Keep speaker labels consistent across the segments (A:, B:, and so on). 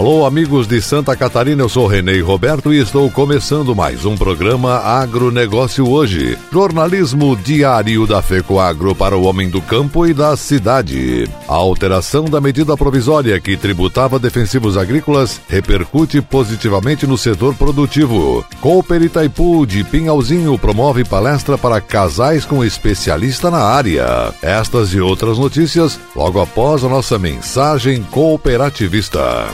A: Alô, amigos de Santa Catarina, eu sou Renê Roberto e estou começando mais um programa Agronegócio Hoje. Jornalismo diário da FECOAGro para o homem do campo e da cidade. A alteração da medida provisória que tributava defensivos agrícolas repercute positivamente no setor produtivo. Cooper Itaipu de Pinhalzinho promove palestra para casais com especialista na área. Estas e outras notícias logo após a nossa mensagem cooperativista.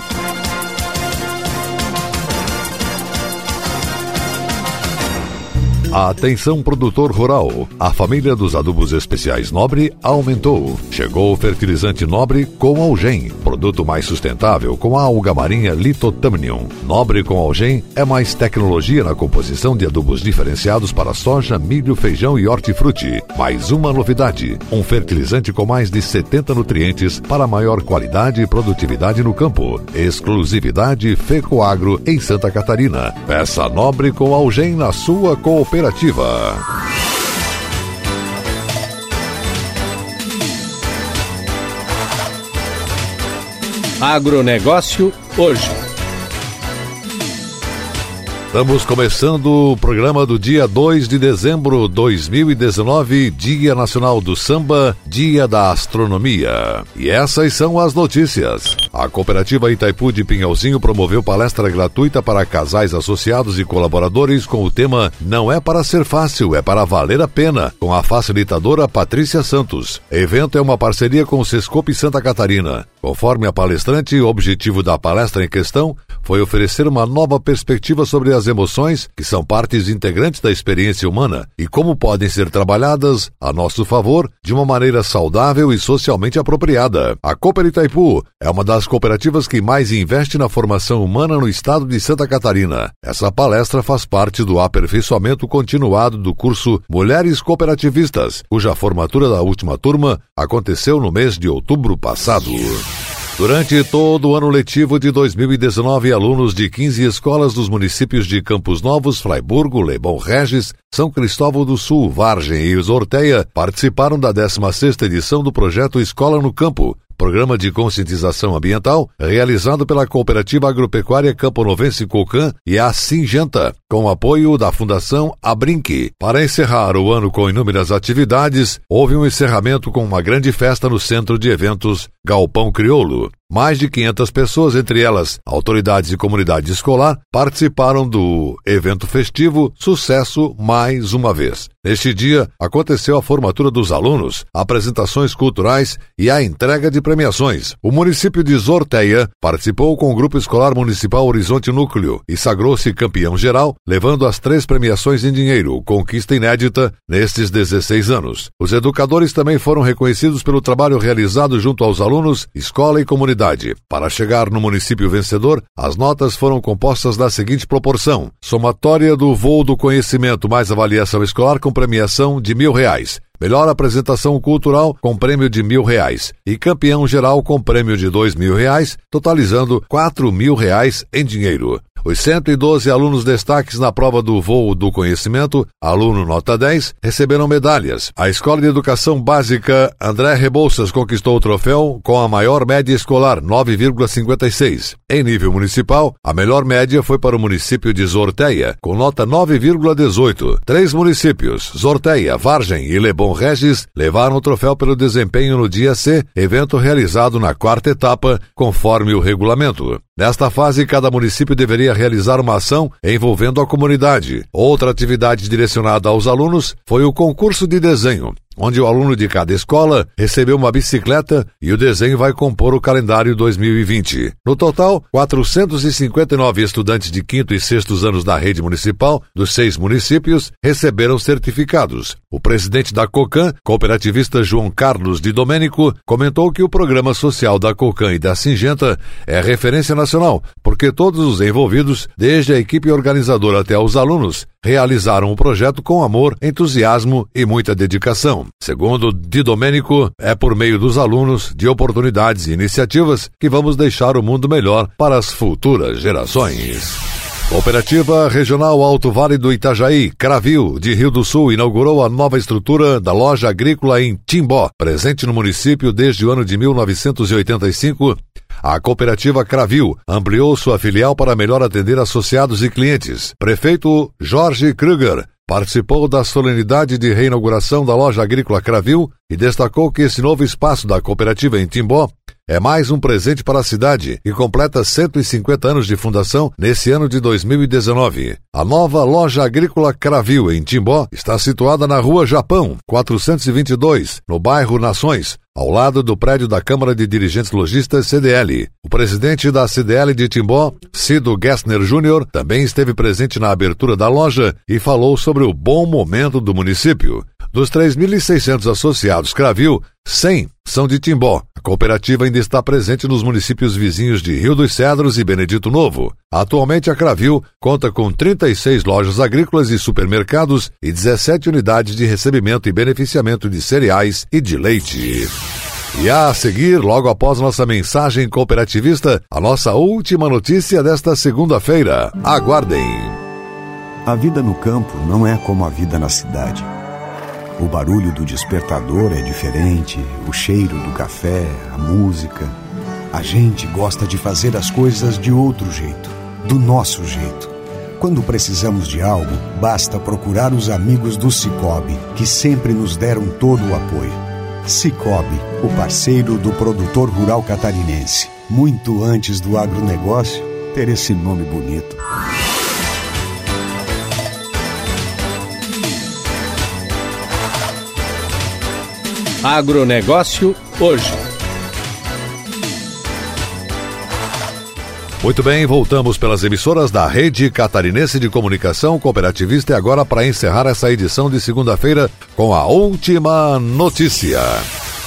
A: Atenção produtor rural. A família dos adubos especiais Nobre aumentou. Chegou o fertilizante Nobre com Algem, produto mais sustentável com a alga marinha Litotamnium. Nobre com Algem é mais tecnologia na composição de adubos diferenciados para soja, milho, feijão e hortifruti. Mais uma novidade: um fertilizante com mais de 70 nutrientes para maior qualidade e produtividade no campo. Exclusividade Fecoagro em Santa Catarina. Peça Nobre com Algem na sua cooperativa Cooperativa.
B: Agronegócio hoje.
A: Estamos começando o programa do dia 2 de dezembro de 2019, Dia Nacional do Samba, Dia da Astronomia. E essas são as notícias. A cooperativa Itaipu de Pinhalzinho promoveu palestra gratuita para casais associados e colaboradores com o tema Não é para ser fácil, é para valer a pena, com a facilitadora Patrícia Santos. Evento é uma parceria com o Sescope Santa Catarina. Conforme a palestrante, o objetivo da palestra em questão foi oferecer uma nova perspectiva sobre as emoções, que são partes integrantes da experiência humana, e como podem ser trabalhadas a nosso favor de uma maneira saudável e socialmente apropriada. A Cooper Itaipu é uma das cooperativas que mais investe na formação humana no estado de Santa Catarina. Essa palestra faz parte do aperfeiçoamento continuado do curso Mulheres Cooperativistas, cuja formatura da última turma aconteceu no mês de outubro passado. Durante todo o ano letivo de 2019, alunos de 15 escolas dos municípios de Campos Novos, Fraiburgo, Lebon Regis, São Cristóvão do Sul, Vargem e Zorteia participaram da 16ª edição do projeto Escola no Campo, programa de conscientização ambiental realizado pela Cooperativa Agropecuária Campo Novense Cocan e a Singenta, com apoio da Fundação Abrinque. Para encerrar o ano com inúmeras atividades, houve um encerramento com uma grande festa no centro de eventos Galpão Crioulo. Mais de 500 pessoas, entre elas autoridades e comunidade escolar, participaram do evento festivo Sucesso Mais Uma Vez. Neste dia, aconteceu a formatura dos alunos, apresentações culturais e a entrega de premiações. O município de Zorteia participou com o Grupo Escolar Municipal Horizonte Núcleo e sagrou-se campeão geral, levando as três premiações em dinheiro, conquista inédita nestes 16 anos. Os educadores também foram reconhecidos pelo trabalho realizado junto aos alunos, escola e comunidade para chegar no município vencedor, as notas foram compostas da seguinte proporção: somatória do voo do conhecimento mais avaliação escolar com premiação de mil reais. Melhor apresentação cultural com prêmio de mil reais e campeão geral com prêmio de dois mil reais, totalizando quatro mil reais em dinheiro. Os 112 alunos destaques na prova do voo do conhecimento, aluno nota 10, receberam medalhas. A Escola de Educação Básica André Rebouças conquistou o troféu com a maior média escolar, 9,56. Em nível municipal, a melhor média foi para o município de Zorteia, com nota 9,18. Três municípios, Zorteia, Vargem e Lebon Regis, levaram o troféu pelo desempenho no dia C, evento realizado na quarta etapa, conforme o regulamento. Nesta fase, cada município deveria realizar uma ação envolvendo a comunidade. Outra atividade direcionada aos alunos foi o concurso de desenho onde o aluno de cada escola recebeu uma bicicleta e o desenho vai compor o calendário 2020. No total, 459 estudantes de quinto e sextos anos da rede municipal dos seis municípios receberam certificados. O presidente da COCAN, cooperativista João Carlos de Domênico, comentou que o programa social da COCAN e da Singenta é referência nacional, porque todos os envolvidos, desde a equipe organizadora até os alunos, realizaram o projeto com amor, entusiasmo e muita dedicação. Segundo Di Domênico, é por meio dos alunos, de oportunidades e iniciativas que vamos deixar o mundo melhor para as futuras gerações. Cooperativa Regional Alto Vale do Itajaí, Cravil, de Rio do Sul, inaugurou a nova estrutura da loja agrícola em Timbó, presente no município desde o ano de 1985 A cooperativa Cravil ampliou sua filial para melhor atender associados e clientes. Prefeito Jorge Kruger participou da solenidade de reinauguração da loja agrícola Cravil e destacou que esse novo espaço da cooperativa em Timbó é mais um presente para a cidade e completa 150 anos de fundação nesse ano de 2019. A nova loja agrícola Cravil em Timbó está situada na Rua Japão, 422, no bairro Nações, ao lado do prédio da Câmara de Dirigentes Logistas CDL. O presidente da CDL de Timbó, Cido Gessner Júnior, também esteve presente na abertura da loja e falou sobre o bom momento do município. Dos 3.600 associados Cravil, 100 são de Timbó. A cooperativa ainda está presente nos municípios vizinhos de Rio dos Cedros e Benedito Novo. Atualmente, a Cravil conta com 36 lojas agrícolas e supermercados e 17 unidades de recebimento e beneficiamento de cereais e de leite. E a seguir, logo após nossa mensagem cooperativista, a nossa última notícia desta segunda-feira. Aguardem.
B: A vida no campo não é como a vida na cidade. O barulho do despertador é diferente, o cheiro do café, a música. A gente gosta de fazer as coisas de outro jeito, do nosso jeito. Quando precisamos de algo, basta procurar os amigos do Cicobi, que sempre nos deram todo o apoio. Cicobi, o parceiro do produtor rural catarinense. Muito antes do agronegócio ter esse nome bonito.
C: Agronegócio hoje.
A: Muito bem, voltamos pelas emissoras da Rede Catarinense de Comunicação Cooperativista e agora para encerrar essa edição de segunda-feira com a última notícia.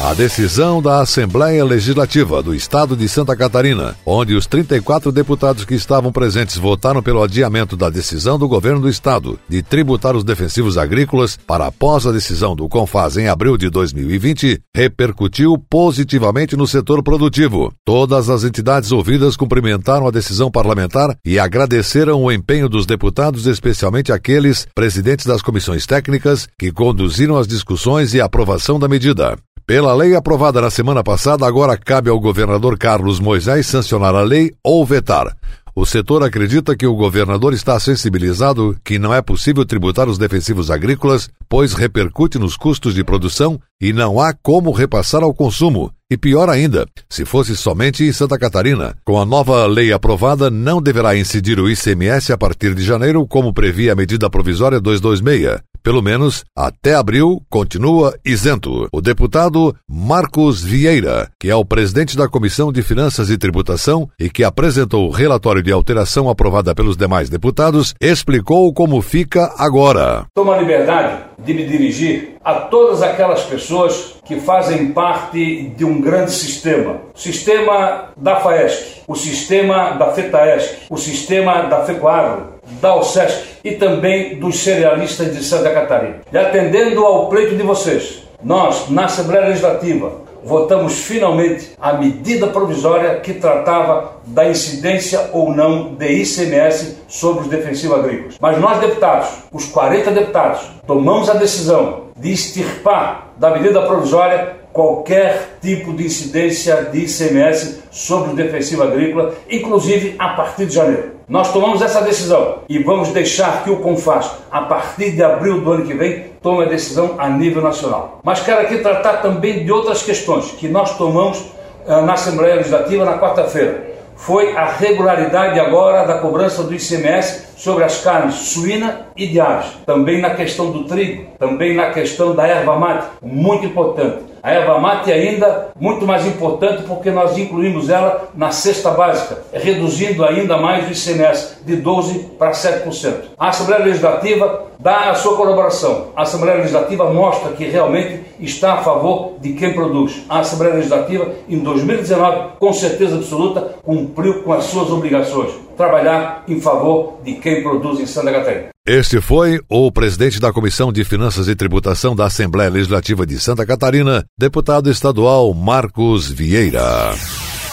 A: A decisão da Assembleia Legislativa do Estado de Santa Catarina, onde os 34 deputados que estavam presentes votaram pelo adiamento da decisão do governo do Estado de tributar os defensivos agrícolas para após a decisão do CONFAS em abril de 2020, repercutiu positivamente no setor produtivo. Todas as entidades ouvidas cumprimentaram a decisão parlamentar e agradeceram o empenho dos deputados, especialmente aqueles presidentes das comissões técnicas que conduziram as discussões e aprovação da medida. Pela lei aprovada na semana passada, agora cabe ao governador Carlos Moisés sancionar a lei ou vetar. O setor acredita que o governador está sensibilizado que não é possível tributar os defensivos agrícolas, pois repercute nos custos de produção e não há como repassar ao consumo. E pior ainda, se fosse somente em Santa Catarina, com a nova lei aprovada, não deverá incidir o ICMS a partir de janeiro, como previa a medida provisória 226. Pelo menos até abril continua isento. O deputado Marcos Vieira, que é o presidente da Comissão de Finanças e Tributação e que apresentou o relatório de alteração aprovada pelos demais deputados, explicou como fica agora.
D: Toma a liberdade de me dirigir a todas aquelas pessoas que fazem parte de um grande sistema. O sistema da FAESC, o sistema da FETAESC, o sistema da FECOAGRO, da OSESC e também dos cerealistas de Santa Catarina. E atendendo ao pleito de vocês, nós, na Assembleia Legislativa, votamos finalmente a medida provisória que tratava da incidência ou não de ICMS sobre os defensivos agrícolas. Mas nós, deputados, os 40 deputados, tomamos a decisão de extirpar da medida provisória qualquer tipo de incidência de ICMS sobre o defensivo agrícola, inclusive a partir de janeiro. Nós tomamos essa decisão e vamos deixar que o CONFAS, a partir de abril do ano que vem, tome a decisão a nível nacional. Mas quero aqui tratar também de outras questões que nós tomamos uh, na Assembleia Legislativa na quarta-feira. Foi a regularidade agora da cobrança do ICMS sobre as carnes suína e de aves. Também na questão do trigo, também na questão da erva mate, muito importante. A erva mate ainda muito mais importante porque nós incluímos ela na cesta básica, reduzindo ainda mais o ICMS de 12% para 7%. A Assembleia Legislativa dá a sua colaboração. A Assembleia Legislativa mostra que realmente está a favor de quem produz. A Assembleia Legislativa, em 2019, com certeza absoluta, cumpriu com as suas obrigações. Trabalhar em favor de quem produz em Santa Catarina.
A: Este foi o presidente da Comissão de Finanças e Tributação da Assembleia Legislativa de Santa Catarina, deputado estadual Marcos Vieira.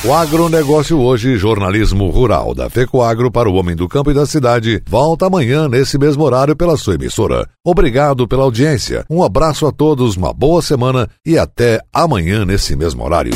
A: O agronegócio hoje, jornalismo rural da FECOAGro para o homem do campo e da cidade, volta amanhã nesse mesmo horário pela sua emissora. Obrigado pela audiência, um abraço a todos, uma boa semana e até amanhã nesse mesmo horário.